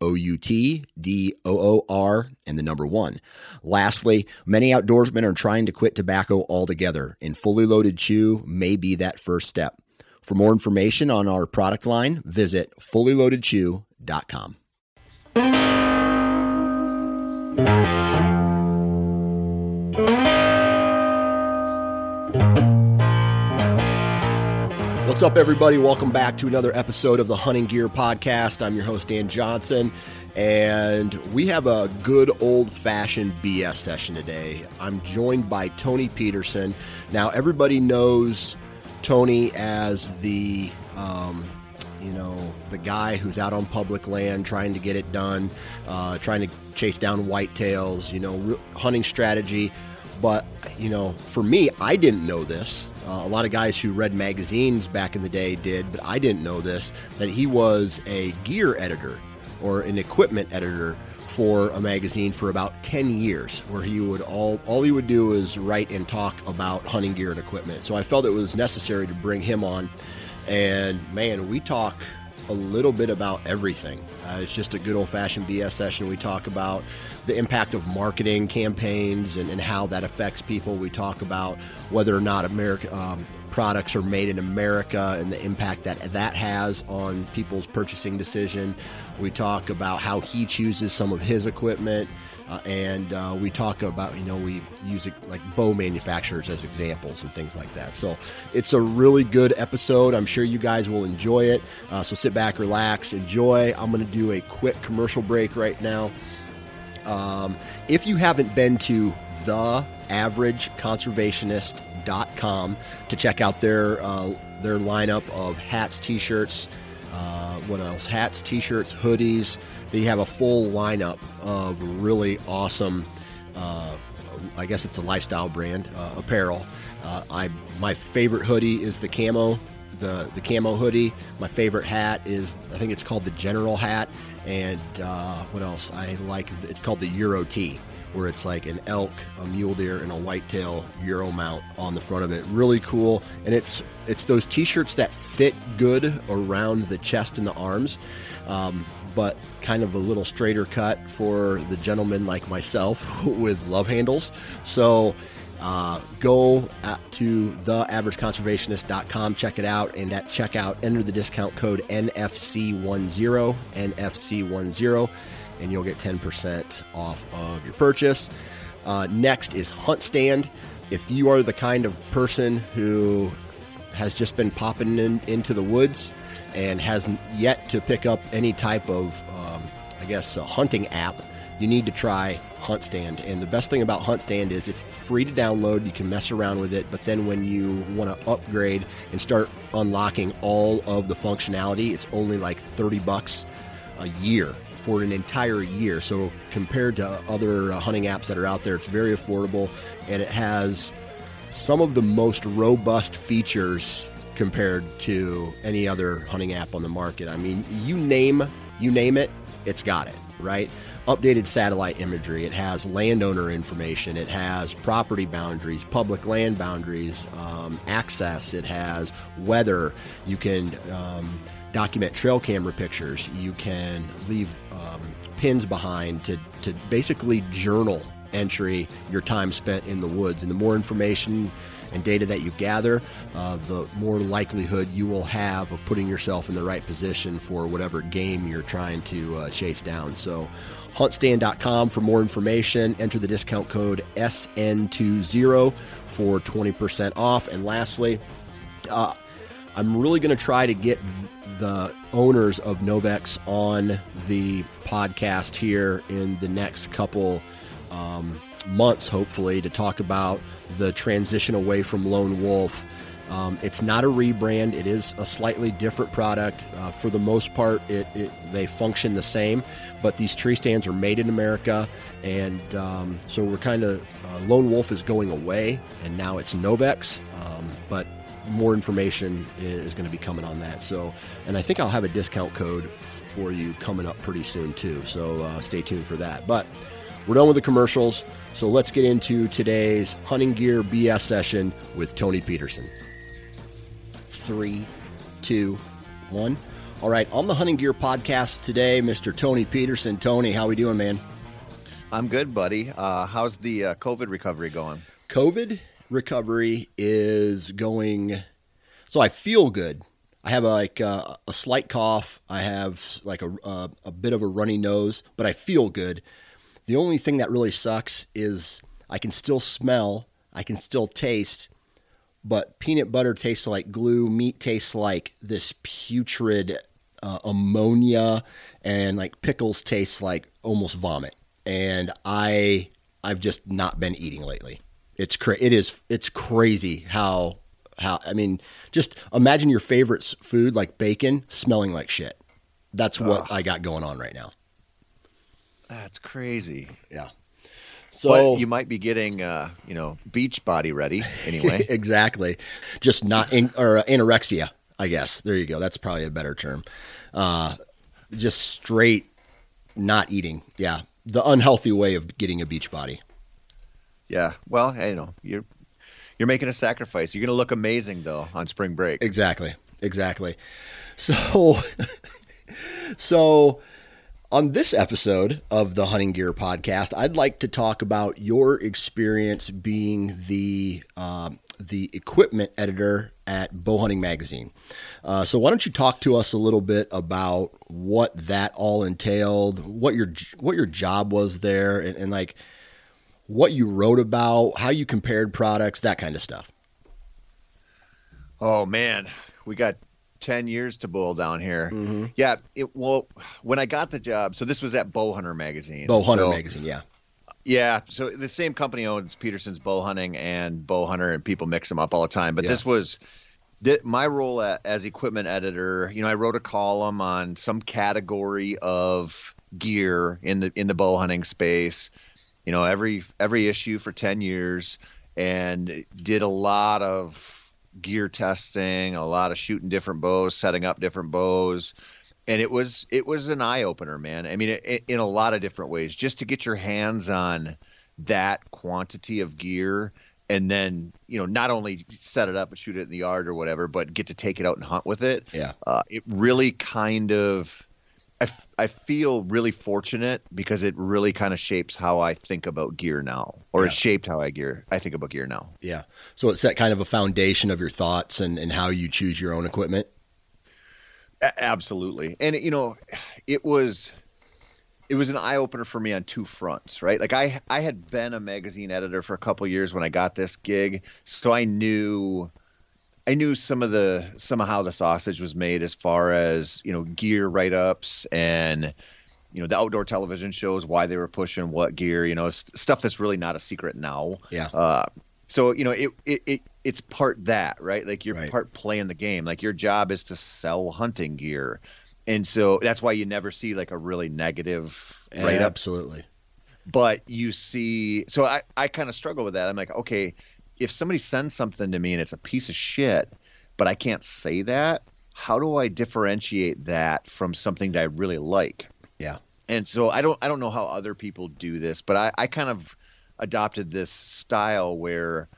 O U T D O O R and the number one. Lastly, many outdoorsmen are trying to quit tobacco altogether, and fully loaded chew may be that first step. For more information on our product line, visit fullyloadedchew.com. What's up, everybody? Welcome back to another episode of the Hunting Gear Podcast. I'm your host, Dan Johnson, and we have a good old fashioned BS session today. I'm joined by Tony Peterson. Now, everybody knows Tony as the, um, you know, the guy who's out on public land trying to get it done, uh, trying to chase down whitetails, you know, hunting strategy. But, you know, for me, I didn't know this. Uh, a lot of guys who read magazines back in the day did, but I didn't know this that he was a gear editor or an equipment editor for a magazine for about 10 years where he would all all he would do is write and talk about hunting gear and equipment. So I felt it was necessary to bring him on and man, we talk a little bit about everything. Uh, it's just a good old fashioned BS session. We talk about the impact of marketing campaigns and, and how that affects people. We talk about whether or not America um, products are made in America and the impact that that has on people's purchasing decision. We talk about how he chooses some of his equipment. Uh, and uh, we talk about you know we use like bow manufacturers as examples and things like that so it's a really good episode i'm sure you guys will enjoy it uh, so sit back relax enjoy i'm going to do a quick commercial break right now um, if you haven't been to the averageconservationist.com to check out their uh, their lineup of hats t-shirts uh, what else hats t-shirts hoodies they have a full lineup of really awesome. Uh, I guess it's a lifestyle brand uh, apparel. Uh, I my favorite hoodie is the camo, the the camo hoodie. My favorite hat is I think it's called the General hat, and uh, what else? I like it's called the Euro T, where it's like an elk, a mule deer, and a whitetail Euro mount on the front of it. Really cool, and it's it's those T-shirts that fit good around the chest and the arms. Um, but kind of a little straighter cut for the gentleman like myself with love handles. So uh, go to theaverageconservationist.com, check it out, and at checkout, enter the discount code NFC10, NFC10, and you'll get 10% off of your purchase. Uh, next is HuntStand. If you are the kind of person who has just been popping in, into the woods and hasn't yet to pick up any type of, um, I guess, a hunting app, you need to try HuntStand. And the best thing about HuntStand is it's free to download. You can mess around with it, but then when you want to upgrade and start unlocking all of the functionality, it's only like 30 bucks a year for an entire year. So compared to other uh, hunting apps that are out there, it's very affordable and it has some of the most robust features compared to any other hunting app on the market. I mean, you name you name it, it's got it, right? Updated satellite imagery, it has landowner information, it has property boundaries, public land boundaries, um, access, it has weather. You can um, document trail camera pictures, you can leave um, pins behind to, to basically journal entry your time spent in the woods. And the more information and data that you gather, uh, the more likelihood you will have of putting yourself in the right position for whatever game you're trying to uh, chase down. So, huntstand.com for more information. Enter the discount code SN20 for 20% off. And lastly, uh, I'm really going to try to get the owners of Novix on the podcast here in the next couple um, months, hopefully, to talk about the transition away from Lone Wolf. Um, it's not a rebrand. It is a slightly different product. Uh, for the most part, it, it, they function the same, but these tree stands are made in America, and um, so we're kind of uh, Lone Wolf is going away, and now it's Novix. Um, but more information is going to be coming on that. So, and I think I'll have a discount code for you coming up pretty soon too. So uh, stay tuned for that. But we're done with the commercials, so let's get into today's hunting gear BS session with Tony Peterson. Three, two, one. All right, on the Hunting Gear podcast today, Mr. Tony Peterson. Tony, how we doing, man? I'm good, buddy. Uh, how's the uh, COVID recovery going? COVID recovery is going. So I feel good. I have a, like a, a slight cough. I have like a, a, a bit of a runny nose, but I feel good. The only thing that really sucks is I can still smell, I can still taste, but peanut butter tastes like glue, meat tastes like this putrid uh, ammonia, and like pickles taste like almost vomit. And I I've just not been eating lately. It's cra- it is it's crazy how how I mean just imagine your favorite food like bacon smelling like shit. That's what Ugh. I got going on right now. That's crazy. Yeah. So but you might be getting, uh, you know, beach body ready anyway. exactly. Just not in, or uh, anorexia, I guess. There you go. That's probably a better term. Uh, just straight not eating. Yeah. The unhealthy way of getting a beach body. Yeah. Well, you know, you're you're making a sacrifice. You're going to look amazing though on spring break. Exactly. Exactly. So so on this episode of the Hunting Gear Podcast, I'd like to talk about your experience being the uh, the equipment editor at Bowhunting Magazine. Uh, so, why don't you talk to us a little bit about what that all entailed, what your what your job was there, and, and like what you wrote about, how you compared products, that kind of stuff. Oh man, we got 10 years to boil down here. Mm-hmm. Yeah. It well, when I got the job, so this was at Bowhunter magazine. Bowhunter so, magazine. Yeah. Yeah. So the same company owns Petersen's bow hunting and Bowhunter and people mix them up all the time. But yeah. this was my role as equipment editor. You know, I wrote a column on some category of gear in the, in the bow hunting space, you know, every, every issue for 10 years and did a lot of gear testing, a lot of shooting different bows, setting up different bows, and it was it was an eye opener, man. I mean, it, in a lot of different ways, just to get your hands on that quantity of gear and then you know not only set it up and shoot it in the yard or whatever but get to take it out and hunt with it. Yeah. Uh, it really kind of I, feel really fortunate because it really kind of shapes how I think about gear now, or yeah. it shaped how I gear I think about gear now. Yeah. So it set kind of a foundation of your thoughts and, and how you choose your own equipment. A- absolutely. And you know, it was it was an eye opener for me on two fronts, right? Like I I had been a magazine editor for a couple years when I got this gig, so I knew I knew some of the some of how the sausage was made as far as you know gear write ups and you know the outdoor television shows why they were pushing what gear you know stuff that's really not a secret now yeah uh, so you know it, it, it it's part that right like you're right. part playing the game like your job is to sell hunting gear and so that's why you never see like a really negative write up. Absolutely. But you see, so I I kind of struggle with that. I'm like, okay, if somebody sends something to me and it's a piece of shit, but I can't say that, how do I differentiate that from something that I really like? Yeah. And so I don't I don't know how other people do this, but I, I kind of adopted this style where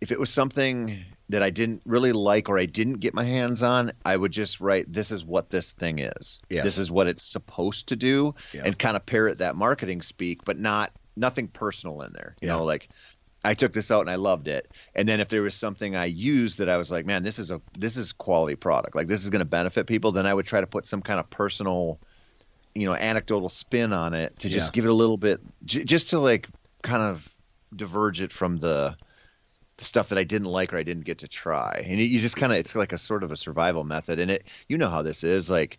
if it was something that I didn't really like or I didn't get my hands on, I would just write, "This is what this thing is. Yes. This is what it's supposed to do," Yeah. and kind of parrot that marketing speak, but not nothing personal in there. You Yeah. know, like I took this out and I loved it. And then if there was something I used that I was like, "Man, this is a this is quality product. Like this is going to benefit people," then I would try to put some kind of personal, you know, anecdotal spin on it to just Yeah. give it a little bit, j- just to like kind of diverge it from the the stuff that I didn't like or I didn't get to try. And you just kind of it's like a sort of a survival method. And it you know how this is like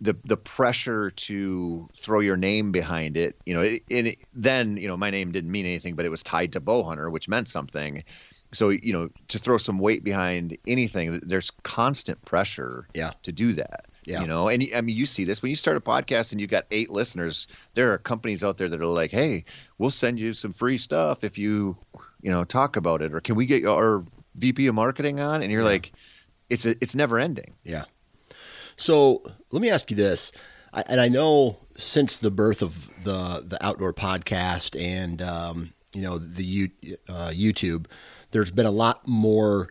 the the pressure to throw your name behind it, you know, it, and it, then you know my name didn't mean anything, but it was tied to bow hunter, which meant something. So you know to throw some weight behind anything, there's constant pressure Yeah. to do that. Yeah. You know, and I mean, you see this when you start a podcast and you've got eight listeners. There are companies out there that are like, "Hey, we'll send you some free stuff if you, you know, talk about it, or can we get our VP of marketing on?" And you're Yeah. like, "It's a, it's never ending." Yeah. So let me ask you this, I, and I know since the birth of the the outdoor podcast and um, you know the U, uh, YouTube, there's been a lot more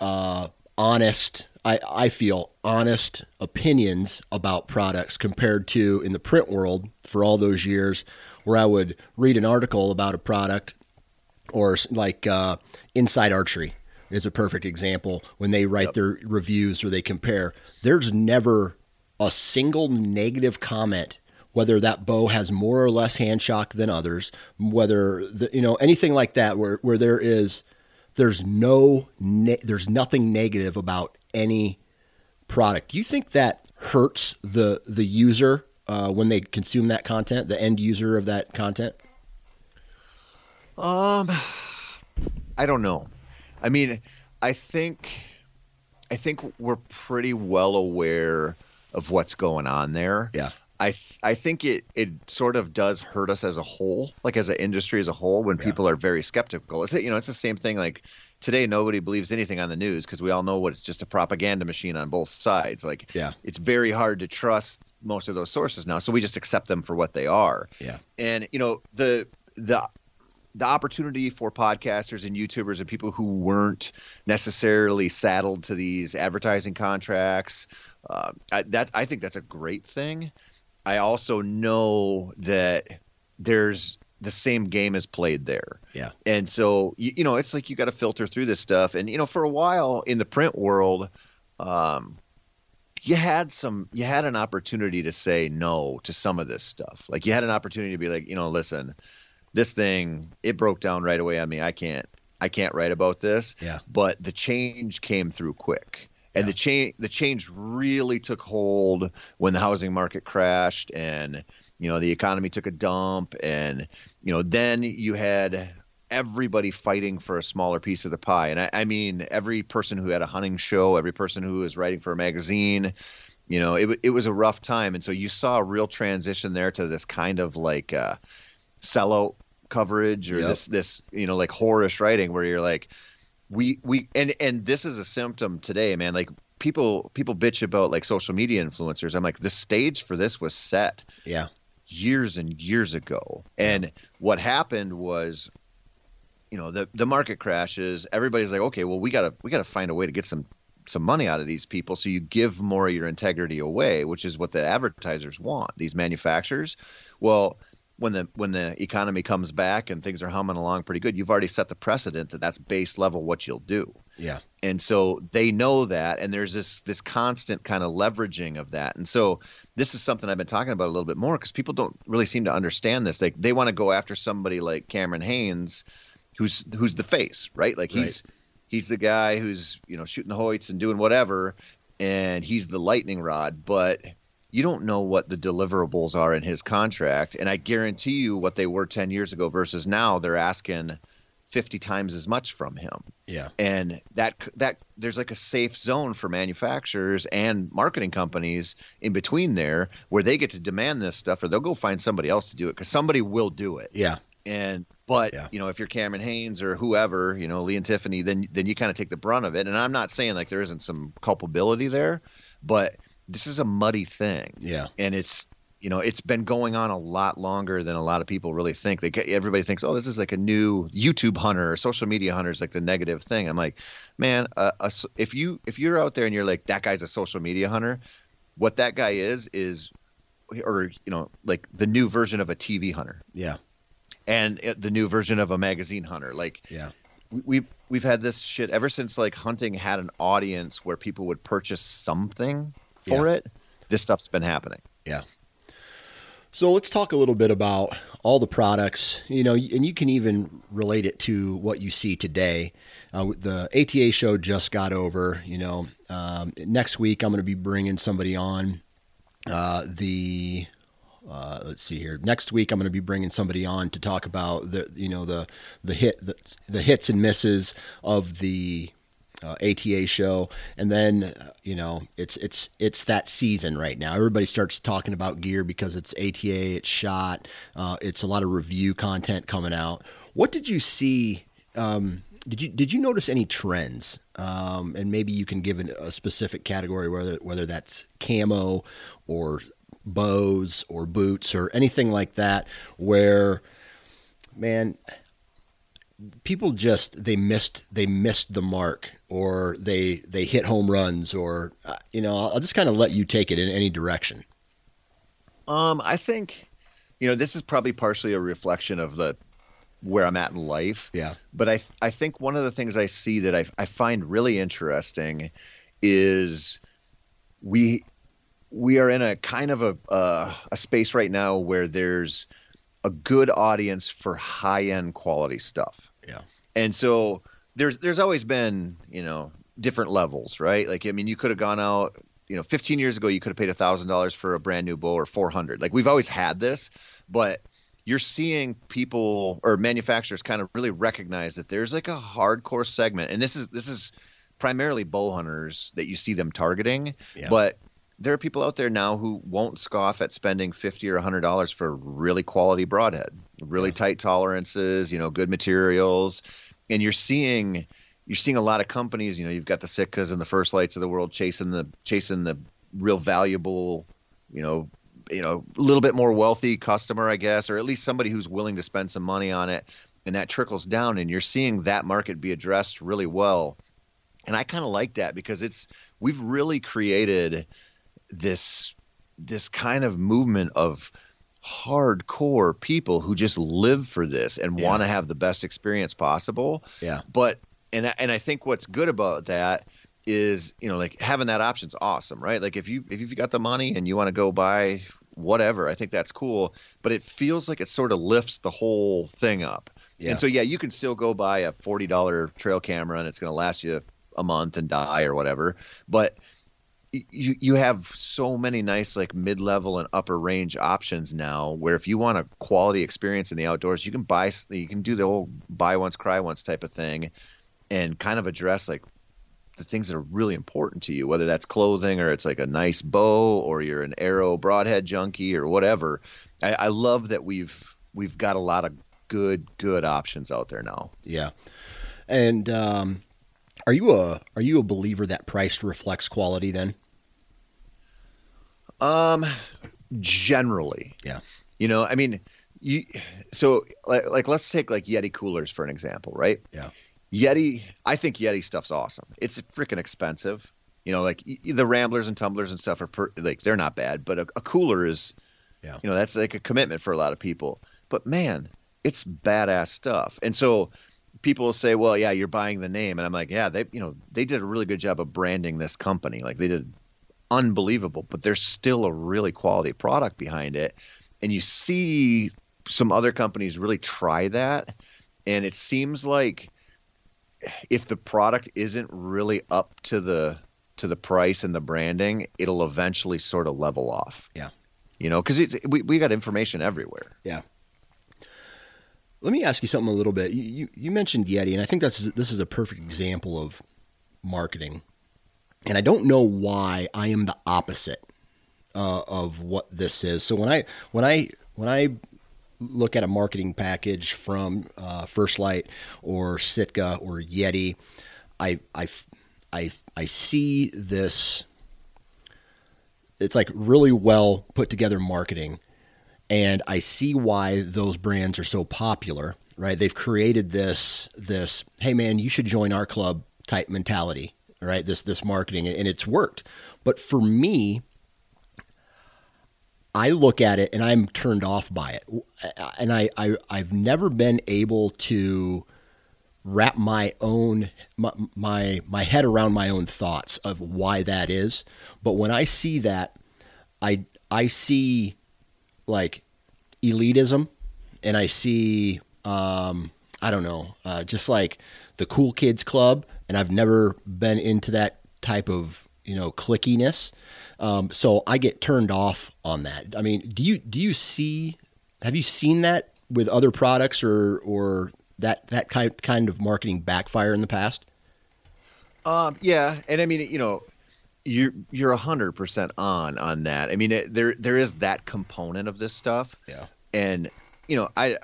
uh, honest. I, I feel honest opinions about products compared to in the print world for all those years where I would read an article about a product or like uh, Inside Archery is a perfect example when they write their reviews or they compare. There's never a single negative comment whether that bow has more or less hand shock than others, whether the, you know anything like that where where there is there's no ne- there's nothing negative about any product. Do you think that hurts the the user uh, when they consume that content, the end user of that content? Um, I don't know. I mean, I think, I think we're pretty well aware of what's going on there. Yeah. I th- I think it it sort of does hurt us as a whole, like as an industry as a whole, when people are very skeptical. It's it you know it's the same thing. Like today, nobody believes anything on the news because we all know what it's just a propaganda machine on both sides. Like Yeah. it's very hard to trust most of those sources now, so we just accept them for what they are. Yeah. And you know the the the opportunity for podcasters and YouTubers and people who weren't necessarily saddled to these advertising contracts. Uh, I, that I think that's a great thing. I also know that there's the same game is played there. Yeah. And so you, you know, it's like you got to filter through this stuff. And you know, for a while in the print world, um, you had some, you had an opportunity to say no to some of this stuff. Like you had an opportunity to be like, you know, listen, this thing it broke down right away on me. I can't, I can't write about this. Yeah. But the change came through quick. And Yeah. the change, the change really took hold when the housing market crashed, and you know the economy took a dump, and you know then you had everybody fighting for a smaller piece of the pie. And I, I mean, every person who had a hunting show, every person who was writing for a magazine, you know, it, it was a rough time. And so you saw a real transition there to this kind of like uh, sellout coverage or Yep. this, this, you know, like whorish writing where you're like, we, we, and, and this is a symptom today, man. Like people, people bitch about like social media influencers. I'm like, the stage for this was set Yeah. years and years ago. And what happened was, you know, the the market crashes. Everybody's like, okay, well, we gotta we gotta find a way to get some some money out of these people. So you give more of your integrity away, which is what the advertisers want. These manufacturers. Well, when the when the economy comes back and things are humming along pretty good, you've already set the precedent that that's base level what you'll do. Yeah. and so they know that and there's this this constant kind of leveraging of that. And so this is something i've been talking about a little bit more because people don't really seem to understand this. They, they want to go after somebody like Cameron Hanes who's who's the face right? Like he's he's the guy who's you know shooting the hoyts and doing whatever and he's the lightning rod. But you don't know what the deliverables are in his contract and i guarantee you what they were 10 years ago versus now they're asking 50 times as much from him. Yeah. And that that there's like a safe zone for manufacturers and marketing companies in between there where they get to demand this stuff or they'll go find somebody else to do it cuz somebody will do it. Yeah. And but Yeah. you know if you're Cameron Hanes or whoever, you know Lee and Tiffany, then then you kind of take the brunt of it. And I'm not saying like there isn't some culpability there, but this is a muddy thing Yeah. and it's you know it's been going on a lot longer than a lot of people really think they get everybody thinks oh this is like a new youtube hunter or social media hunter is like the negative thing i'm like man uh, a if you if you're out there and you're like that guy's a social media hunter what that guy is is or you know like the new version of a tv hunter Yeah. and it, the new version of a magazine hunter like Yeah. we, we've we've had this shit ever since like hunting had an audience where people would purchase something for it this stuff's been happening Yeah. So let's talk a little bit about all the products, you know, and you can even relate it to what you see today. Uh, the ATA show just got over, you know. Um, next week, I'm going to be bringing somebody on. Uh, the uh, let's see here. Next week, I'm going to be bringing somebody on to talk about the, you know, the the hit the, the hits and misses of the uh, ATA show, and then uh, you know it's it's it's that season right now. Everybody starts talking about gear because it's ATA, it's shot, uh, it's a lot of review content coming out. What did you see? Um, did you did you notice any trends? Um, and maybe you can give an, a specific category whether whether that's camo or bows or boots or anything like that, where man people just they missed they missed the mark or they they hit home runs or uh, you know I'll just kind of let you take it in any direction. Um, I think, you know, this is probably partially a reflection of the where I'm at in life. Yeah. But I I think one of the things I see that I I find really interesting is we we are in a kind of a uh, a space right now where there's a good audience for high end quality stuff. Yeah. And so there's there's always been, you know, different levels, right? Like I mean, you could have gone out, you know, 15 years ago you could have paid $1000 for a brand new bow or 400. Like we've always had this, but you're seeing people or manufacturers kind of really recognize that there's like a hardcore segment and this is this is primarily bow hunters that you see them targeting, Yeah. but there are people out there now who won't scoff at spending 50 or 100 dollars for really quality broadhead really tight tolerances you know good materials and you're seeing you're seeing a lot of companies you know you've got the sitkas and the First Lites of the world chasing the chasing the real valuable you know you know a little bit more wealthy customer i guess or at least somebody who's willing to spend some money on it and that trickles down and you're seeing that market be addressed really well. And i kind of like that because it's we've really created this this kind of movement of hardcore people who just live for this and Yeah. want to have the best experience possible Yeah. but and I- and I think what's good about that is you know like having that option's awesome right like if you if you've got the money and you want to go buy whatever I think that's cool but it feels like it sort of lifts the whole thing up Yeah. and so yeah you can still go buy a $40 trail camera and it's going to last you a month and die or whatever but you you have so many nice like mid-level and upper range options now where if you want a quality experience in the outdoors you can buy you can do the whole buy once cry once type of thing and kind of address like the things that are really important to you whether that's clothing or it's like a nice bow or you're an arrow broadhead junkie or whatever I, I love that we've we've got a lot of good good options out there now Yeah. And um, are you a are you a believer that price reflects quality? Then. Um, generally, Yeah. You know, I mean, you. So, like, like let's take like Yeti coolers for an example, right? Yeah. Yeti, I think Yeti stuff's awesome. It's freaking expensive. You know, like the Ramblers and Tumblers and stuff are per, like they're not bad, but a, a cooler is, Yeah. you know, that's like a commitment for a lot of people. But man, it's badass stuff. And so people will say, "Well, yeah, you're buying the name," and I'm like, "Yeah, they, you know, they did a really good job of branding this company. Like they did unbelievable, but there's still a really quality product behind it. And you see some other companies really try that, and it seems like if the product isn't really up to the to the price and the branding, it'll eventually sort of level off. Yeah. You know, because it's we, we got information everywhere. Yeah. let me ask you something a little bit. You, you, you mentioned Yeti, and I think that's this is a perfect example of marketing. And I don't know why I am the opposite uh, of what this is. So when I when I when I look at a marketing package from uh, First Lite or Sitka or Yeti, I I I I see this. It's like really well put together marketing, and I see why those brands are so popular. Right? They've created this this hey man, you should join our club type mentality. Right? This this marketing, and it's worked. But for me, I look at it and I'm turned off by it, and I, I I've never been able to wrap my own my, my my head around my own thoughts of why that is. But when I see that, I I see like elitism, and I see um, I don't know, uh, just like the cool kids club, and I've never been into that type of you know clickiness. Um, so I get turned off on that. I mean, do you do you see? Have you seen that with other products or or that that kind kind of marketing backfire in the past? Um, yeah, and I mean, you know, you're you're a hundred percent on on that. I mean, it, there there is that component of this stuff. Yeah, and you know, I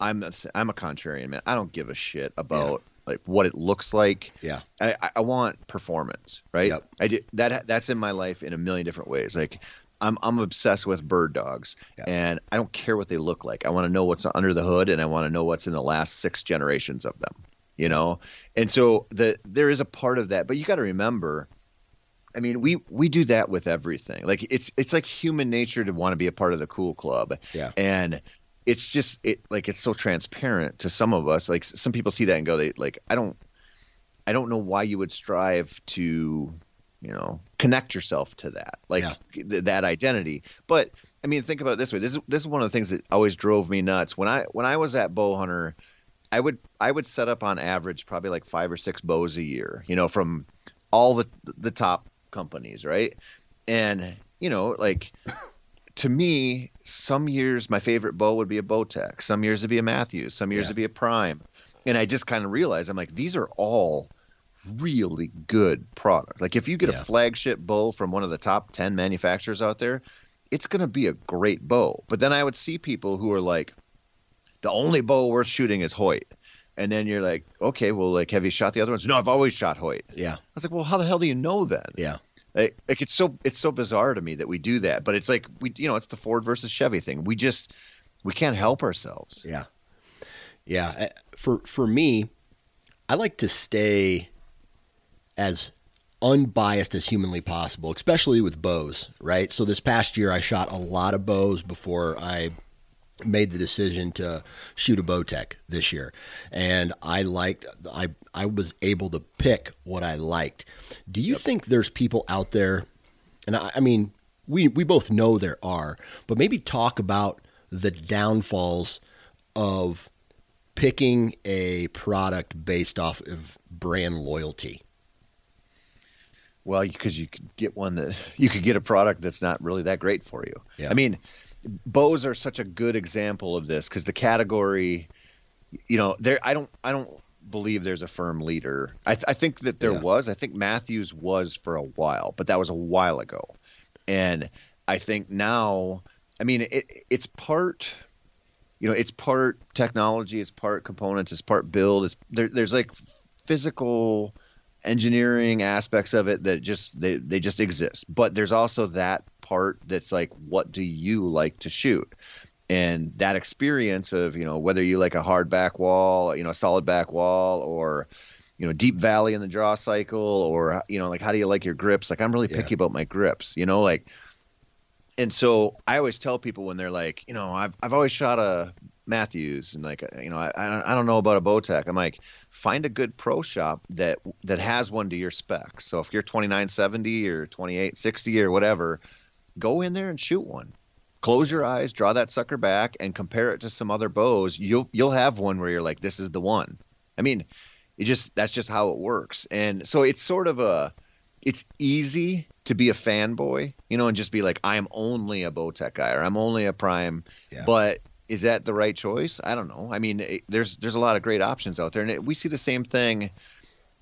I'm a, I'm a contrarian man. I don't give a shit about like what it looks like. Yeah. I, I want performance, right? Yep. I did that that's in my life in a million different ways. Like I'm I'm obsessed with bird dogs and I don't care what they look like. I want to know what's under the hood and I want to know what's in the last 6 generations of them, you know? And so the there is a part of that, but you got to remember I mean, we we do that with everything. Like it's it's like human nature to want to be a part of the cool club. Yeah. And it's just it like it's so transparent to some of us. Like some people see that and go, they like I don't I don't know why you would strive to you know connect yourself to that like Yeah. th- that identity. But I mean, think about it this way. This is this is one of the things that always drove me nuts when I when I was at Bowhunter. I would I would set up on average probably like five or six bows a year. You know, from all the the top companies, right? And you know, like to me, some years my favorite bow would be a Bowtech, some years it'd be a Mathews, some years Yeah. it'd be a Prime, and I just kind of realized I'm like these are all really good products. Like if you get Yeah. a flagship bow from one of the top ten manufacturers out there, it's gonna be a great bow. But then I would see people who are like, the only bow worth shooting is Hoyt. And then you're like, okay, well, like, have you shot the other ones? No, I've always shot Hoyt. Yeah. I was like, well, how the hell do you know then? Yeah. Like, like it's so it's so bizarre to me that we do that, but it's like we, you know, it's the Ford versus Chevy thing. We just we can't help ourselves. Yeah. Yeah. For for me, I like to stay as unbiased as humanly possible, especially with bows, right? So this past year I shot a lot of bows before I made the decision to shoot a Bowtech this year. And I liked I I was able to pick what I liked. Do you think there's people out there and I, I mean we we both know there are, but maybe talk about the downfalls of picking a product based off of brand loyalty. Well, because you could get one that you could get a product that's not really that great for you. Yeah. I mean, bows are such a good example of this because the category, you know, there. I don't. I don't believe there's a firm leader. I, th- I think that there Yeah. was. I think Mathews was for a while, but that was a while ago. And I think now, I mean, it, it's part. You know, it's part technology, it's part components, it's part build. It's there, there's like physical engineering aspects of it that just they, they just exist but there's also that part that's like what do you like to shoot? And that experience of you know whether you like a hard back wall you know a solid back wall or you know deep valley in the draw cycle or you know like how do you like your grips? Like i'm really Yeah. picky about my grips you know like and so i always tell people when they're like you know i've, I've always shot a Mathews and like you know I, I don't- I don't know about a bowtech i'm like find a good pro shop that that has one to your specs so if you're 2970 or 2860 or whatever go in there and shoot one close your eyes draw that sucker back and compare it to some other bows you'll you'll have one where you're like this is the one i mean it just that's just how it works and so it's sort of a it's easy to be a fanboy you know and just be like i'm only a bowtech guy or i'm only a prime Yeah. but is that the right choice? I don't know. I mean, it, there's there's a lot of great options out there, and it, we see the same thing.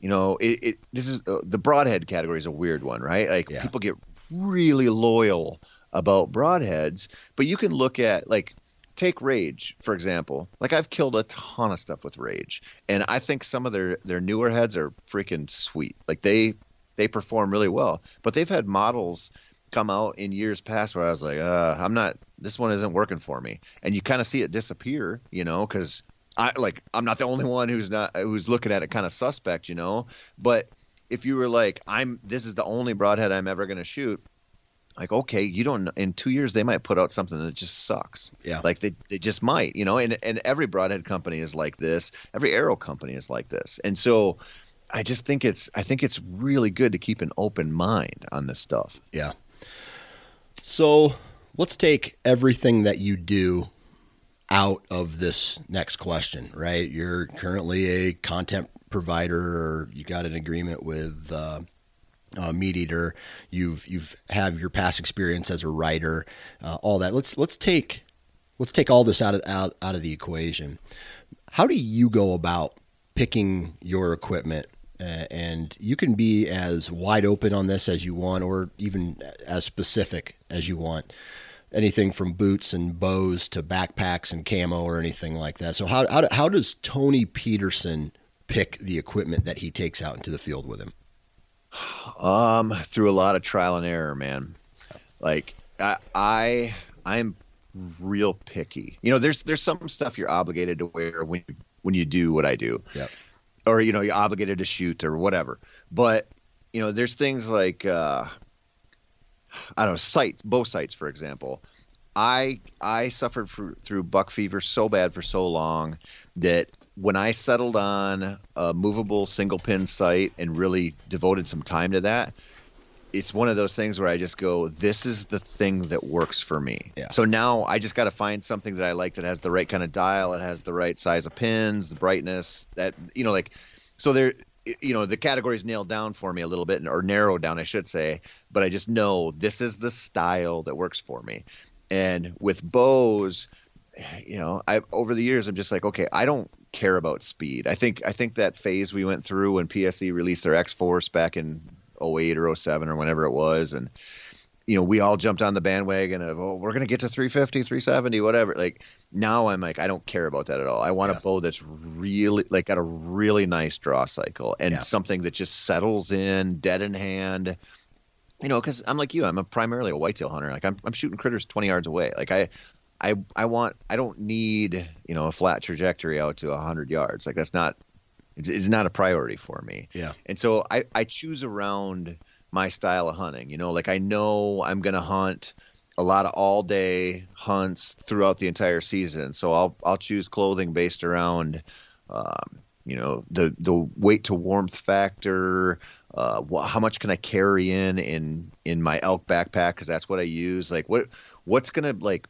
You know, it, it this is uh, the broadhead category is a weird one, right? Like yeah. people get really loyal about broadheads, but you can look at like take rage for example. Like i've killed a ton of stuff with rage and i think some of their their newer heads are freaking sweet. Like they they perform really well but they've had models come out in years past where i was like uh i'm not this one isn't working for me. And you kind of see it disappear you know because i like i'm not the only one who's not who's looking at it kind of suspect you know? But if you were like i'm this is the only broadhead i'm ever going to shoot like okay you don't in two years they might put out something that just sucks. Yeah. Like they, they just might you know and, and every broadhead company is like this. Every arrow company is like this. And so i just think it's i think it's really good to keep an open mind on this stuff. Yeah. So let's take everything that you do out of this next question right? You're currently a content provider or you got an agreement with uh, uh, MeatEater, you've you've have your past experience as a writer, uh, all that. Let's let's take let's take all this out of out, out of the equation. How do you go about picking your equipment? Uh, and you can be as wide open on this as you want, or even as specific as you want. Anything from boots and bows to backpacks and camo or anything like that. So how how, how does Tony Peterson pick the equipment that he takes out into the field with him? Um, through a lot of trial and error, man. Like I, I I'm real picky. You know, there's there's some stuff you're obligated to wear when you, when you do what I do. Yeah. Or you know, you're obligated to shoot or whatever. But you know, there's things like uh, I don't know, sights, bow sights, for example. I I suffered for, through buck fever so bad for so long that when I settled on a movable single pin sight and really devoted some time to that, it's one of those things where I just go, this is the thing that works for me. Yeah. So now I just got to find something that I like that has the right kind of dial, it has the right size of pins, the brightness that, you know, like, so there, you know, the categories nailed down for me a little bit or narrowed down, I should say, but I just know this is the style that works for me. And with bows, you know, I over the years I'm just like, okay, I don't care about speed. I think I think that phase we went through when PSE released their X Force back in 08 or 07 or whenever it was, and you know, we all jumped on the bandwagon of, oh, we're going to get to 350, 370, whatever. Like now I'm like, I don't care about that at all. I want yeah. a bow that's really like got a really nice draw cycle and yeah. something that just settles in dead in hand. You know, because I'm like you, I'm a primarily a whitetail hunter. Like I'm, I'm shooting critters 20 yards away. Like I, I I want I don't need you know a flat trajectory out to hundred yards. Like that's not it's, it's not a priority for me. Yeah. And so I I choose around my style of hunting. You know, like I know I'm gonna hunt a lot of all day hunts throughout the entire season. So I'll I'll choose clothing based around. Um, you know the the weight to warmth factor uh, wh- how much can i carry in in in my elk backpack because that's what i use like what what's gonna like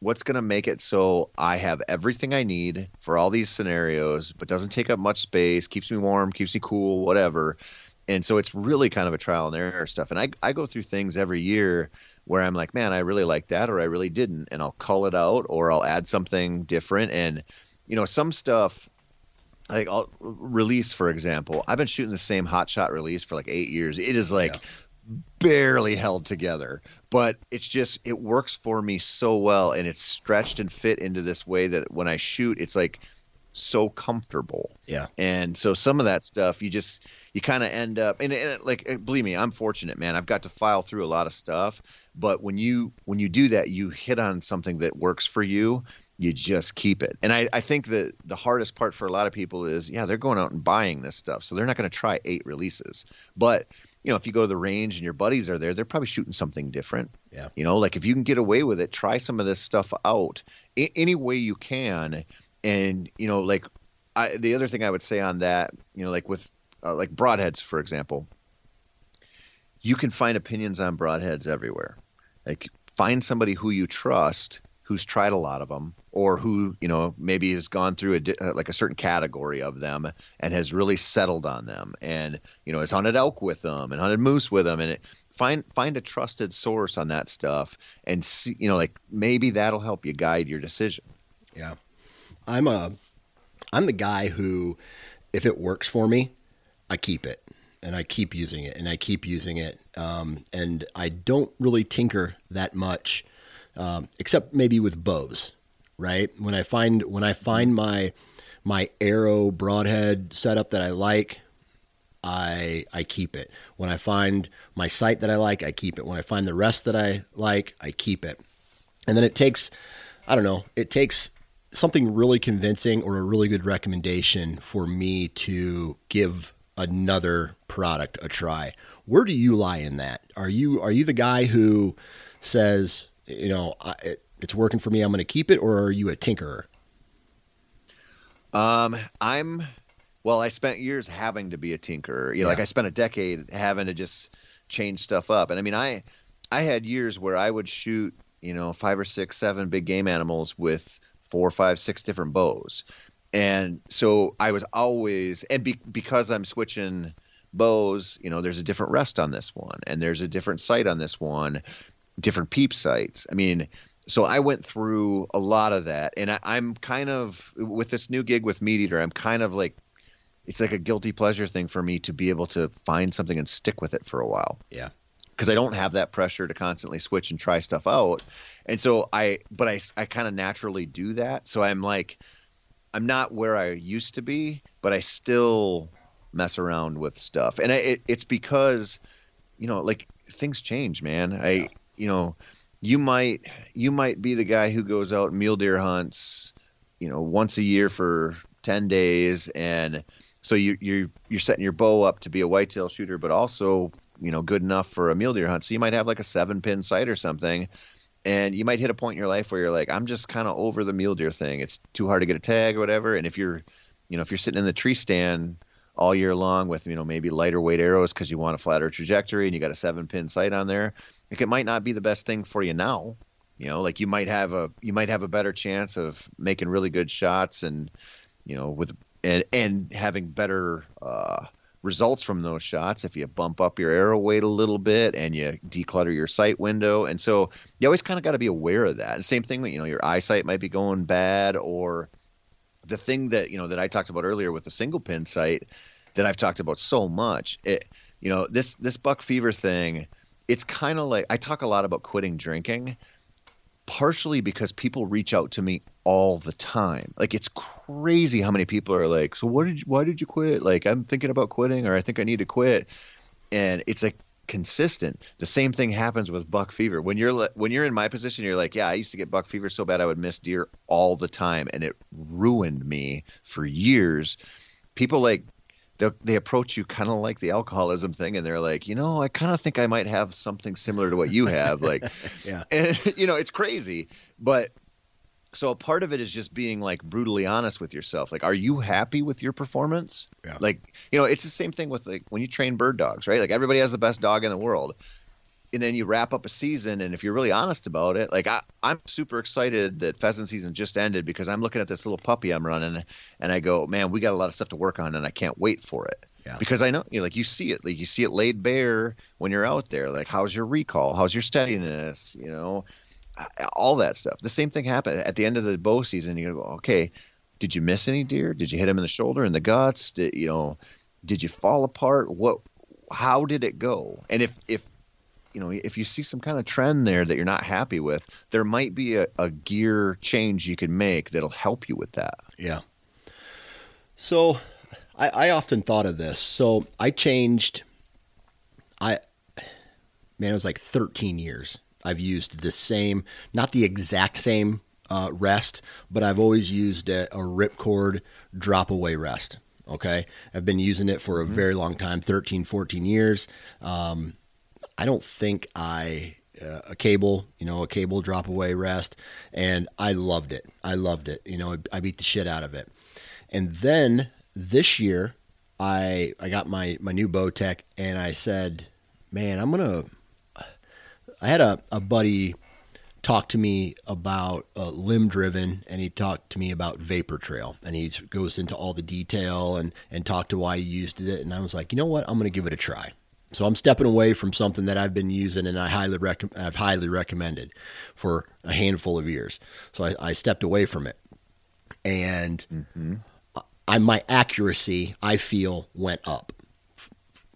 what's going to make it so I have everything I need for all these scenarios, but doesn't take up much space, keeps me warm, keeps me cool, whatever. And so it's really kind of a trial and error stuff. And I, I go through things every year where I'm like, man, I really like that, or I really didn't. And I'll call it out, or I'll add something different. And, you know, some stuff, like I'll release, for example, I've been shooting the same hot shot release for like eight years. It is like, yeah barely held together but it's just it works for me so well and it's stretched and fit into this way that when i shoot it's like so comfortable yeah and so some of that stuff you just you kind of end up and, and like believe me i'm fortunate man i've got to file through a lot of stuff but when you when you do that you hit on something that works for you you just keep it. And I, I think that the hardest part for a lot of people is, yeah, they're going out and buying this stuff. So they're not going to try eight releases. But you know, if you go to the range and your buddies are there, they're probably shooting something different. Yeah. You know, like if you can get away with it, try some of this stuff out I- any way you can. And, you know, like I, the other thing I would say on that, you know, like with uh, like broadheads, for example, you can find opinions on broadheads everywhere. Like find somebody who you trust who's tried a lot of them or who you know maybe has gone through a uh, like a certain category of them and has really settled on them and you know has hunted elk with them and hunted moose with them and it, find find a trusted source on that stuff and see you know like maybe that'll help you guide your decision Yeah. I'm a I'm the guy who if it works for me, I keep it and I keep using it and I keep using it. Um, and I don't really tinker that much, um, except maybe with bows, right? When I find when I find my my arrow broadhead setup that I like, I I keep it. When I find my sight that I like, I keep it. When I find the rest that I like, I keep it. And then it takes I don't know, it takes something really convincing or a really good recommendation for me to give another product a try. Where do you lie in that? Are you are you the guy who says, you know, I, it, it's working for me, I'm going to keep it, or are you a tinkerer? Um, I'm well. I spent years having to be a tinkerer. You know, yeah. like I spent a decade having to just change stuff up. And I mean, I I had years where I would shoot, you know, five or six, seven big game animals with four, five, six different bows. And so I was always, and be, because I'm switching bows, you know, there's a different rest on this one, and there's a different sight on this one, different peep sites. I mean, so I went through a lot of that, and I, I'm kind of with this new gig with Meat Eater. I'm kind of like it's like a guilty pleasure thing for me to be able to find something and stick with it for a while. Yeah. Because I don't have that pressure to constantly switch and try stuff out. And so I, but I, I kind of naturally do that. So I'm like, I'm not where I used to be, but I still mess around with stuff. And I, it, it's because, you know, like things change, man. I, you know, you might, you might be the guy who goes out mule deer hunts, you know, once a year for 10 days. And so you, you're, you're setting your bow up to be a whitetail shooter, but also, you know, good enough for a mule deer hunt. So you might have like a seven pin sight or something and you might hit a point in your life where you're like, I'm just kind of over the mule deer thing. It's too hard to get a tag or whatever. And if you're, you know, if you're sitting in the tree stand all year long with, you know, maybe lighter weight arrows because you want a flatter trajectory and you got a seven pin sight on there, like it might not be the best thing for you now. You know, like you might have a you might have a better chance of making really good shots and, you know, with and and having better uh, results from those shots if you bump up your arrow weight a little bit and you declutter your sight window. And so you always kind of got to be aware of that. And same thing, you know, your eyesight might be going bad or the thing that, you know, that I talked about earlier with the single pin sight that I've talked about so much. It, you know, this this buck fever thing, it's kind of like I talk a lot about quitting drinking partially because people reach out to me all the time. Like it's crazy how many people are like, "So what did you, why did you quit?" Like I'm thinking about quitting or I think I need to quit. And it's like consistent. The same thing happens with buck fever. When you're when you're in my position, you're like, "Yeah, I used to get buck fever so bad I would miss deer all the time and it ruined me for years." People like they they approach you kind of like the alcoholism thing, and they're like, you know, I kind of think I might have something similar to what you have. Like, yeah, and you know, it's crazy, but so a part of it is just being like brutally honest with yourself. Like, are you happy with your performance? Yeah. Like, you know, it's the same thing with like when you train bird dogs, right? Like everybody has the best dog in the world and then you wrap up a season and if you're really honest about it like I, i'm super excited that pheasant season just ended because i'm looking at this little puppy i'm running and i go man we got a lot of stuff to work on and i can't wait for it. Yeah. because i know you know, like you see it like you see it laid bare when you're out there like how's your recall? How's your steadiness? You know all that stuff. The same thing happened at the end of the bow season you go okay did you miss any deer? Did you hit him in the shoulder in the guts? Did you know did you fall apart? What how did it go? And if if you know, if you see some kind of trend there that you're not happy with, there might be a, a gear change you can make that'll help you with that. Yeah. So I, I often thought of this. So I changed, I, man, it was like 13 years. I've used the same, not the exact same uh, rest, but I've always used a, a ripcord drop away rest. Okay. I've been using it for a mm-hmm. very long time 13, 14 years. Um, I don't think I uh, a cable, you know, a cable drop away rest, and I loved it. I loved it. You know, I beat the shit out of it. And then this year, I I got my my new Bowtech, and I said, man, I'm gonna. I had a, a buddy talk to me about uh, limb driven and he talked to me about vapor trail and he goes into all the detail and and talked to why he used it and I was like you know what I'm going to give it a try so I'm stepping away from something that I've been using and I highly rec- I've highly recommended for a handful of years. So I, I stepped away from it. and mm-hmm. I, my accuracy I feel went up.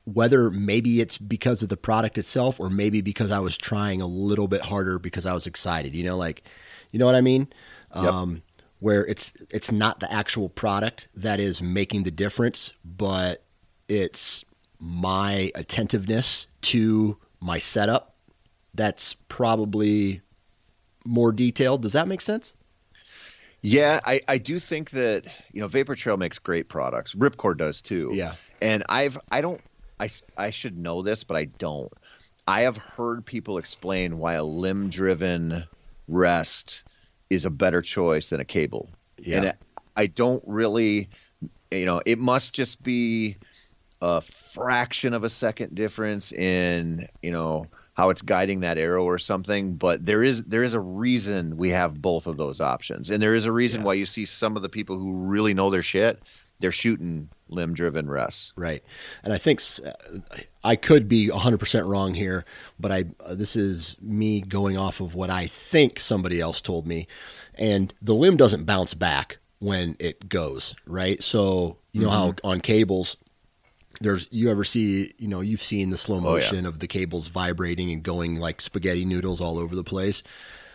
Whether maybe it's because of the product itself, or maybe because I was trying a little bit harder because I was excited. You know, like, you know what I mean? Yep. Um, where it's it's not the actual product that is making the difference, but it's my attentiveness to my setup that's probably more detailed. Does that make sense? Yeah, I, I do think that you know Vapor Trail makes great products. Ripcord does too. Yeah, and I've I don't I I should know this, but I don't. I have heard people explain why a limb driven rest is a better choice than a cable. Yeah, and I don't really, you know, it must just be a fraction of a second difference in you know how it's guiding that arrow or something but there is there is a reason we have both of those options. And there is a reason yeah. why you see some of the people who really know their shit they're shooting limb driven rests right. And i think i could be 100% wrong here but i uh, this is me going off of what i think somebody else told me. And the limb doesn't bounce back when it goes right? So you know mm-hmm. how on cables there's you ever see you know you've seen the slow motion oh, yeah. of the cables vibrating and going like spaghetti noodles all over the place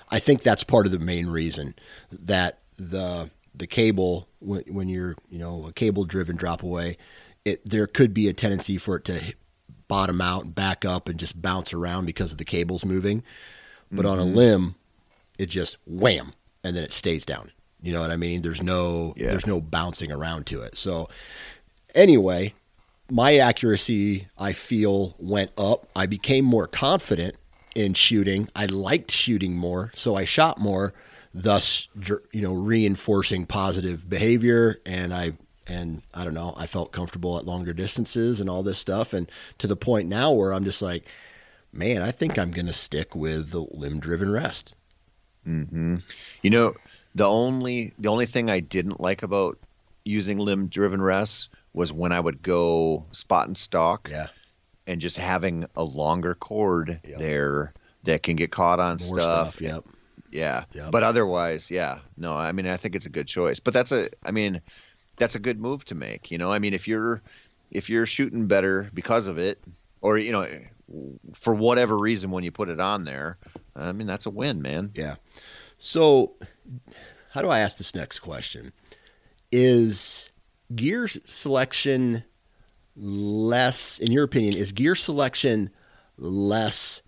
i think that's part of the main reason that the the cable when, when you're you know a cable driven drop away it there could be a tendency for it to bottom out and back up and just bounce around because of the cables moving but mm-hmm. on a mm-hmm. limb it just wham and then it stays down you know what i mean there's no yeah. there's no bouncing around to it so anyway my accuracy, I feel, went up. I became more confident in shooting. I liked shooting more, so I shot more, thus, you know, reinforcing positive behavior. And I, and I don't know, I felt comfortable at longer distances and all this stuff. And to the point now where I'm just like, man, I think I'm going to stick with the limb driven rest. Mm-hmm. You know, the only the only thing I didn't like about using limb driven rests was when I would go spot and stalk. Yeah. And just having a longer cord yep. there that can get caught on More stuff. stuff. Yep. Yeah. Yep. But otherwise, yeah. No, I mean I think it's a good choice. But that's a I mean, that's a good move to make. You know, I mean if you're if you're shooting better because of it, or you know, for whatever reason when you put it on there, I mean that's a win, man. Yeah. So how do I ask this next question? Is gear selection less, in your opinion, is gear selection less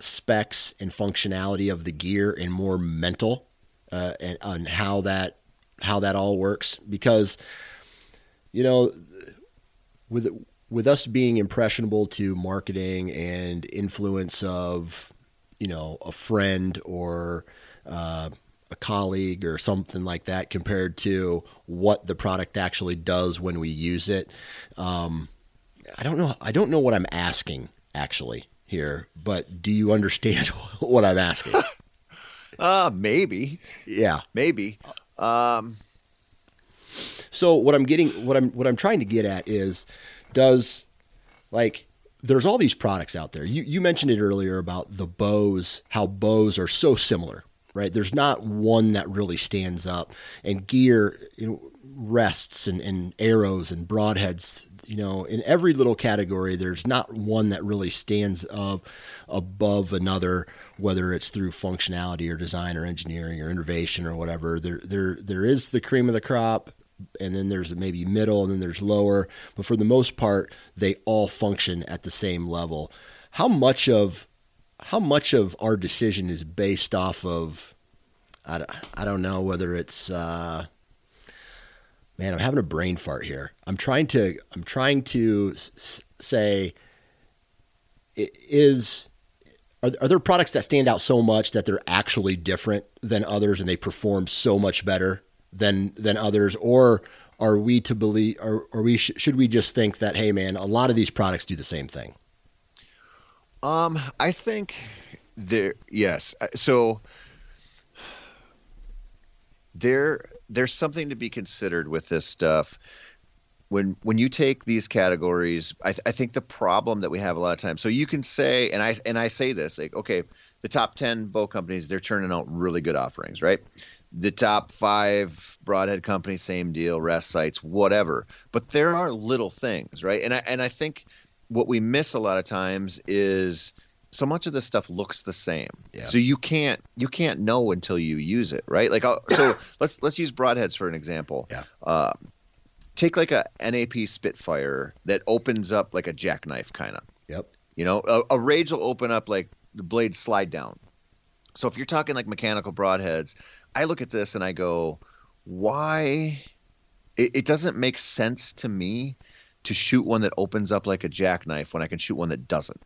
specs and functionality of the gear and more mental uh, and on how that how that all works? Because you know, with with us being impressionable to marketing and influence of you know a friend or uh, a colleague or something like that compared to what the product actually does when we use it. Um, I don't know. I don't know what I'm asking actually here, but do you understand what I'm asking? uh, maybe. Yeah, maybe. Um, so what I'm getting, what I'm, what I'm trying to get at is, does like there's all these products out there. You you mentioned it earlier about the bows, how bows are so similar right? There's not one that really stands up. And gear you know, rests and, and arrows and broadheads, you know, in every little category, there's not one that really stands up above another, whether it's through functionality or design or engineering or innovation or whatever. There, there, there is the cream of the crop. And then there's maybe middle, and then there's lower. But for the most part, they all function at the same level. How much of how much of our decision is based off of I don't, I don't know whether it's uh, man I'm having a brain fart here. I'm trying to I'm trying to s- say is are, are there products that stand out so much that they're actually different than others and they perform so much better than than others or are we to believe or, or we sh- should we just think that hey man a lot of these products do the same thing um, I think there. Yes. Uh, so there, there's something to be considered with this stuff. When when you take these categories, I, th- I think the problem that we have a lot of times. So you can say, and I and I say this like, okay, the top 10 bow companies, they're turning out really good offerings, right? The top five broadhead companies, same deal, rest sites, whatever. But there are little things, right? And I and I think what we miss a lot of times is so much of this stuff looks the same. Yeah. So you can't you can't know until you use it, right? Like I'll, so let's let's use broadheads for an example. Yeah. Uh, take like a NAP Spitfire that opens up like a jackknife kind of. Yep. You know, a, a rage will open up like the blades slide down. So if you're talking like mechanical broadheads, I look at this and I go, why? It, it doesn't make sense to me to shoot one that opens up like a jackknife when I can shoot one that doesn't.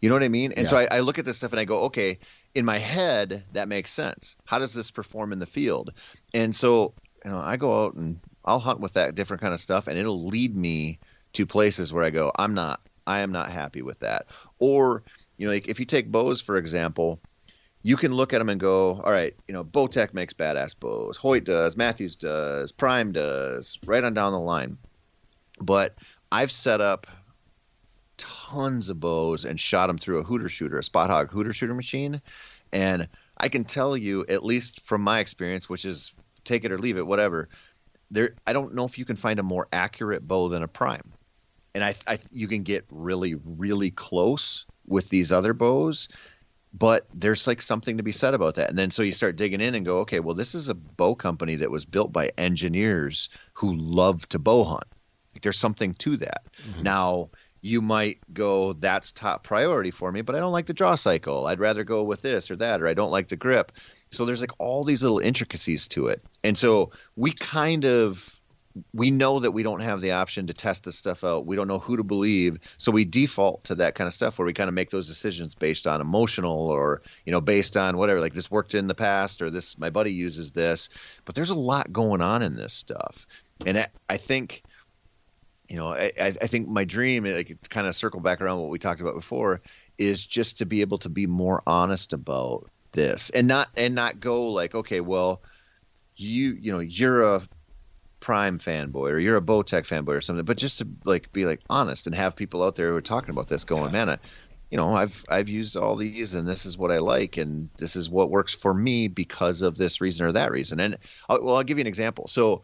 You know what I mean? And yeah. so I, I, look at this stuff and I go, okay, in my head, that makes sense. How does this perform in the field? And so, you know, I go out and I'll hunt with that different kind of stuff and it'll lead me to places where I go, I'm not, I am not happy with that. Or, you know, like if you take bows, for example, you can look at them and go, all right, you know, Bowtech makes badass bows. Hoyt does, Mathews does, Prime does, right on down the line. But I've set up tons of bows and shot them through a hooter shooter, a Spot Hogg hooter shooter machine. And I can tell you, at least from my experience, which is take it or leave it, whatever, there I don't know if you can find a more accurate bow than a prime. And I, I you can get really, really close with these other bows but there's like something to be said about that. And then so you start digging in and go, okay, well, this is a bow company that was built by engineers who love to bow hunt. There's something to that. Mm-hmm. Now, you might go, that's top priority for me, but I don't like the draw cycle. I'd rather go with this or that, or I don't like the grip. So there's like all these little intricacies to it. And so we kind of we know that we don't have the option to test this stuff out. We don't know who to believe, so we default to that kind of stuff where we kind of make those decisions based on emotional or you know based on whatever. Like this worked in the past, or this my buddy uses this. But there's a lot going on in this stuff, and I, I think, you know, I, I think my dream, like kind of circle back around what we talked about before, is just to be able to be more honest about this and not and not go like, okay, well you you know you're a Prime fanboy or you're a Bowtech fanboy or something, but just to like be like honest and have people out there who are talking about this going, yeah. man, I, you know, I've I've used all these and this is what I like and this is what works for me because of this reason or that reason. And I'll, well, I'll give you an example. So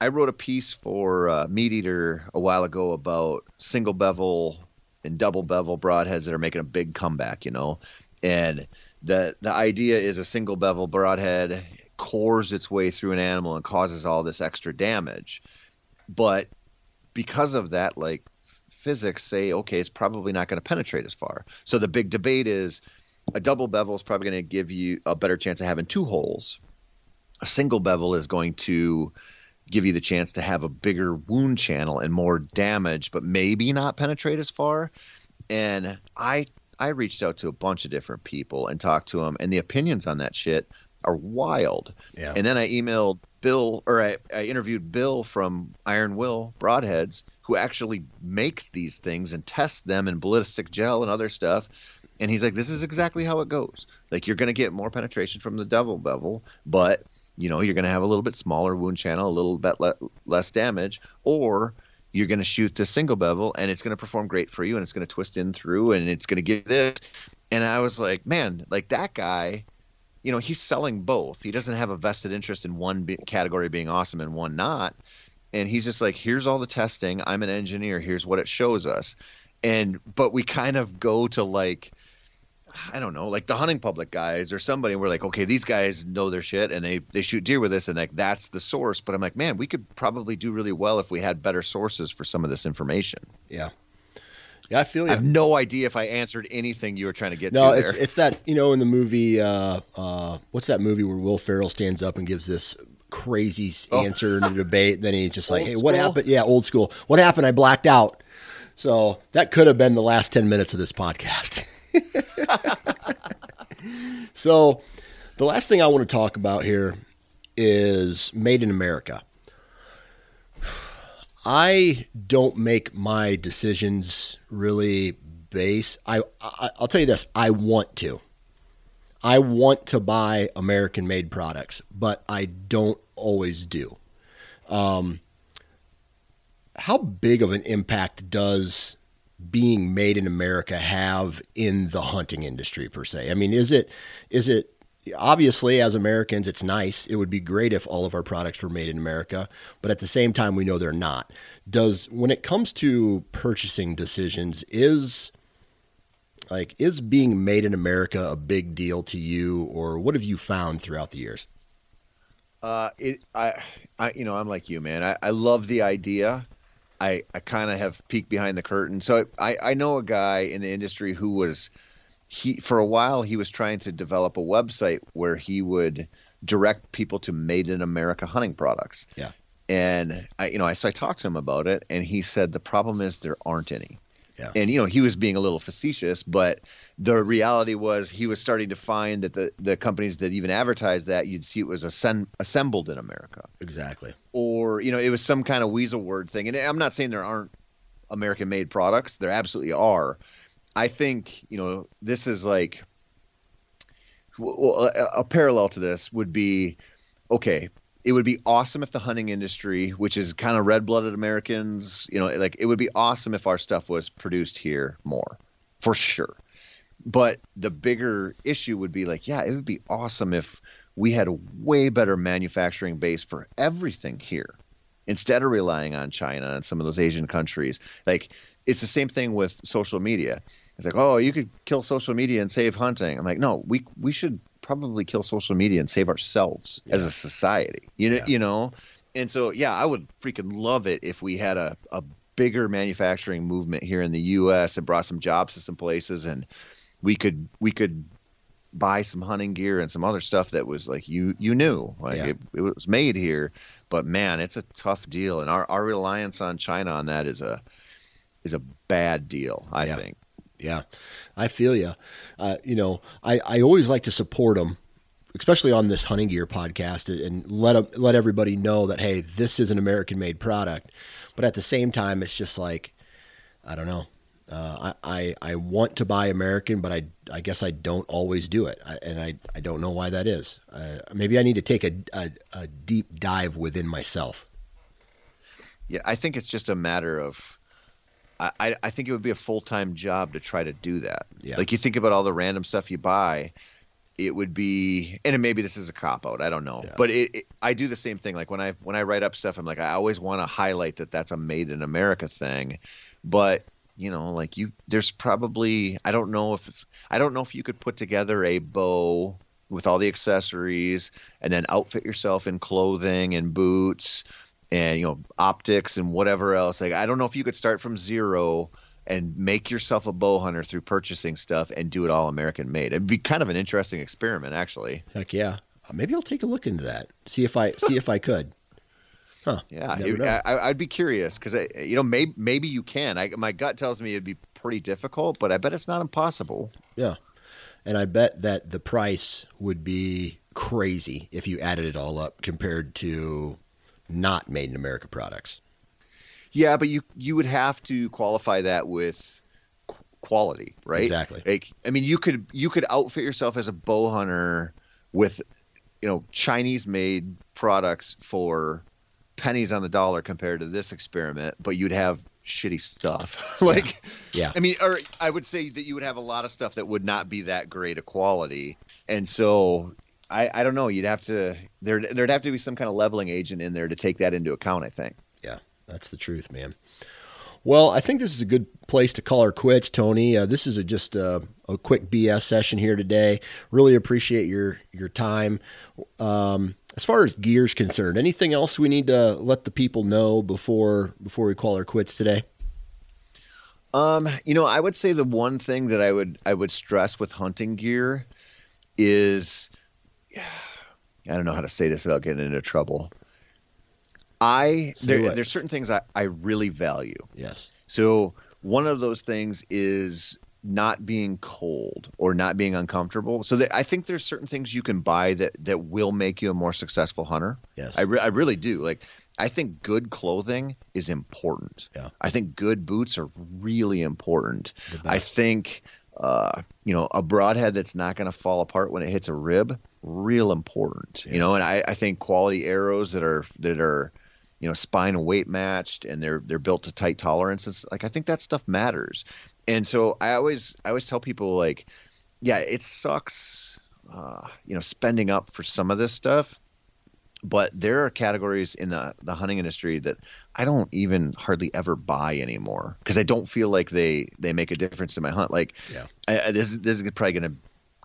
I wrote a piece for uh, Meat Eater a while ago about single bevel and double bevel broadheads that are making a big comeback, you know, and the the idea is a single bevel broadhead cores its way through an animal and causes all this extra damage. But because of that, like physics say, okay, it's probably not going to penetrate as far. So the big debate is a double bevel is probably going to give you a better chance of having two holes. A single bevel is going to give you the chance to have a bigger wound channel and more damage, but maybe not penetrate as far. And I I reached out to a bunch of different people and talked to them, and the opinions on that shit are wild. Yeah. And then I emailed Bill, or I, I interviewed Bill from Iron Will Broadheads, who actually makes these things and tests them in ballistic gel and other stuff. And he's like, this is exactly how it goes. Like you're going to get more penetration from the double bevel, but you know you're going to have a little bit smaller wound channel, a little bit le- less damage, or you're going to shoot the single bevel and it's going to perform great for you and it's going to twist in through and it's going to give this. And I was like, man, like that guy you know he's selling both. He doesn't have a vested interest in one be- category being awesome and one not. And he's just like here's all the testing. I'm an engineer. Here's what it shows us. And but we kind of go to like I don't know, like the hunting public guys or somebody. We're like, okay, these guys know their shit and they they shoot deer with this, and like that's the source. But I'm like, man, we could probably do really well if we had better sources for some of this information. Yeah, yeah, I feel you. I have no idea if I answered anything you were trying to get no, to. No, it's it's that you know in the movie, uh, uh, what's that movie where Will Ferrell stands up and gives this crazy oh. answer in a debate? Then he's just like, "Hey, what happened?" Yeah, old school. What happened? I blacked out. So that could have been the last ten minutes of this podcast. so the last thing I want to talk about here is Made in America. I don't make my decisions really base. I, I will tell you this. I want to. I want to buy American made products, but I don't always do. Um, how big of an impact does being made in America have in the hunting industry per se? I mean, is it is it obviously as Americans it's nice. It would be great if all of our products were made in America, but at the same time we know they're not. Does when it comes to purchasing decisions is like is being made in America a big deal to you or what have you found throughout the years? Uh, it, I, I, you know, I'm like you, man. I, I love the idea. I, I kind of have peeked behind the curtain. So I, I know a guy in the industry who was, he, for a while, he was trying to develop a website where he would direct people to made in America hunting products. Yeah. And I, you know, I, so I talked to him about it and he said, the problem is there aren't any. Yeah. And, you know, he was being a little facetious, but the reality was he was starting to find that the, the companies that even advertised that you'd see it was assembled in America. Exactly. Or, you know, it was some kind of weasel word thing. And I'm not saying there aren't American made products, there absolutely are. I think, you know, this is like well, a, a parallel to this would be okay, it would be awesome if the hunting industry, which is kind of red blooded Americans, you know, like it would be awesome if our stuff was produced here more, for sure. But the bigger issue would be like, yeah, it would be awesome if we had a way better manufacturing base for everything here instead of relying on China and some of those Asian countries. Like, it's the same thing with social media. It's like, oh, you could kill social media and save hunting. I'm like, no, we we should probably kill social media and save ourselves yeah. as a society. You know, yeah. you know. And so, yeah, I would freaking love it if we had a, a bigger manufacturing movement here in the U.S. and brought some jobs to some places and we could we could buy some hunting gear and some other stuff that was like you you knew like yeah. it, it was made here. But man it's a tough deal. And our, our reliance on china on that is a is a bad deal i yeah. think. Yeah. I feel you uh, you know i i always like to support them especially on this hunting gear podcast and let let everybody know that hey this is an american made product. But at the same time it's just like i don't know uh, I, I, I want to buy American, but I, I guess I don't always do it, I, and I, I don't know why that is. Uh, maybe I need to take a, a, a, deep dive within myself. Yeah, I think it's just a matter of. I, I think it would be a full time job to try to do that. Yeah. Like you think about all the random stuff you buy, it would be, and maybe this is a cop out. I don't know, yeah. but it, it, I do the same thing. Like when I when I write up stuff, I'm like I always want to highlight that that's a made in America thing, but you know, like you, there's probably, I don't know if, I don't know if you could put together a bow with all the accessories and then outfit yourself in clothing and boots and, you know, optics and whatever else. Like, I don't know if you could start from zero and make yourself a bow hunter through purchasing stuff and do it all American made. It'd be kind of an interesting experiment, actually. Heck yeah. Uh, maybe I'll take a look into that. See if I see if I could. Huh. Yeah, it, I, would be curious because uh, you know maybe maybe you can. I, my gut tells me it'd be pretty difficult, but I bet it's not impossible. Yeah, and I bet that the price would be crazy if you added it all up compared to not made in America products. Yeah, but you you would have to qualify that with quality, right? Exactly. Like, I mean, you could you could outfit yourself as a bow hunter with, you know, Chinese made products for pennies on the dollar compared to this experiment, but you'd have shitty stuff. like, yeah. yeah. I mean, or I would say that you would have a lot of stuff that would not be that great a quality. And so I, I don't know. You'd have to there there'd have to be some kind of leveling agent in there to take that into account. I think. Yeah, that's the truth, man. Well, I think this is a good place to call our quits, Tony. Uh, this is a, just a, a, quick BS session here today. Really appreciate your your time. Um, as far as gears concerned, anything else we need to let the people know before before we call our quits today? Um, you know, I would say the one thing that I would I would stress with hunting gear is I don't know how to say this without getting into trouble. I there, there's certain things I, I really value. Yes. So one of those things is not being cold or not being uncomfortable. So that, I think there's certain things you can buy that that will make you a more successful hunter. Yes, I, re- I really do. Like I think good clothing is important. Yeah, I think good boots are really important. I think uh, you know a broadhead that's not going to fall apart when it hits a rib, real important. Yeah. You know, and I, I think quality arrows that are that are you know spine and weight matched and they're they're built to tight tolerances like i think that stuff matters and so i always i always tell people like yeah it sucks uh, you know spending up for some of this stuff but there are categories in the, the hunting industry that I don't even hardly ever buy anymore because I don't feel like they they make a difference in my hunt. Like, yeah, I, I, this this is probably gonna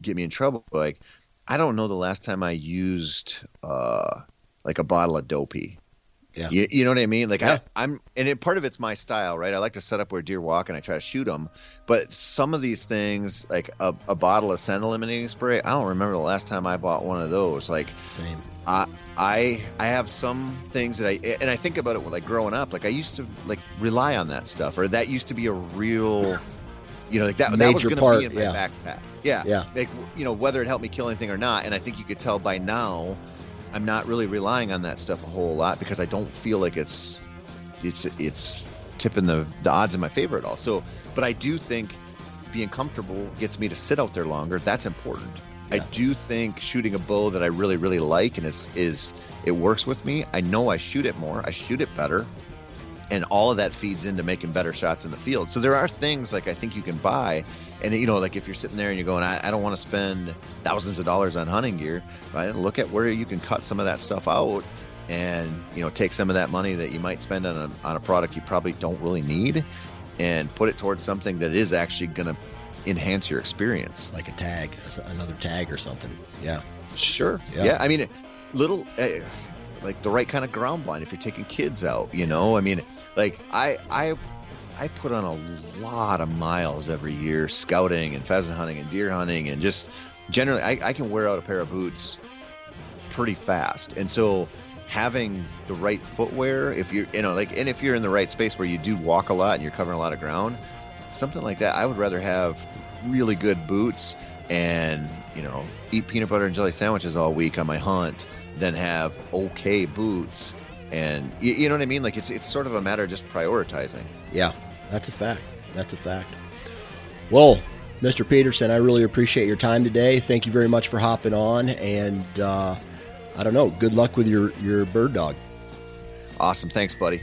get me in trouble. Like, I don't know the last time I used uh like a bottle of doe pee yeah. You, you know what I mean? Like yeah. I, am and it, part of it's my style, right? I like to set up where deer walk and I try to shoot them. But some of these things, like a, a bottle of scent eliminating spray, I don't remember the last time I bought one of those. Like same. I I I have some things that I and I think about it like growing up. Like I used to like rely on that stuff, or that used to be a real, you know, like that, Major that was going to be in my yeah. backpack. Yeah, yeah. Like you know, whether it helped me kill anything or not, and I think you could tell by now I'm not really relying on that stuff a whole lot because I don't feel like it's it's it's tipping the, the odds in my favor at all. So, but I do think being comfortable gets me to sit out there longer. That's important. Yeah. I do think shooting a bow that I really really like and is is it works with me. I know I shoot it more. I shoot it better. And all of that feeds into making better shots in the field. So there are things like I think you can buy and you know like if you're sitting there and you're going i, I don't want to spend thousands of dollars on hunting gear right look at where you can cut some of that stuff out and you know take some of that money that you might spend on a, on a product you probably don't really need and put it towards something that is actually going to enhance your experience. Like a tag another tag or something. Yeah. Sure. Yeah, yeah. i mean little uh, like the right kind of ground blind if you're taking kids out you know? I mean like i i I put on a lot of miles every year scouting and pheasant hunting and deer hunting and just generally I, I can wear out a pair of boots pretty fast. And so having the right footwear, if you're you know, like and if you're in the right space where you do walk a lot and you're covering a lot of ground, something like that, I would rather have really good boots and, you know, eat peanut butter and jelly sandwiches all week on my hunt than have okay boots and you, you, know what I mean. Like it's it's sort of a matter of just prioritizing. Yeah, that's a fact. That's a fact. Well, Mr. Peterson, I really appreciate your time today. Thank you very much for hopping on, and uh, I don't know. Good luck with your your bird dog. Awesome. Thanks, buddy.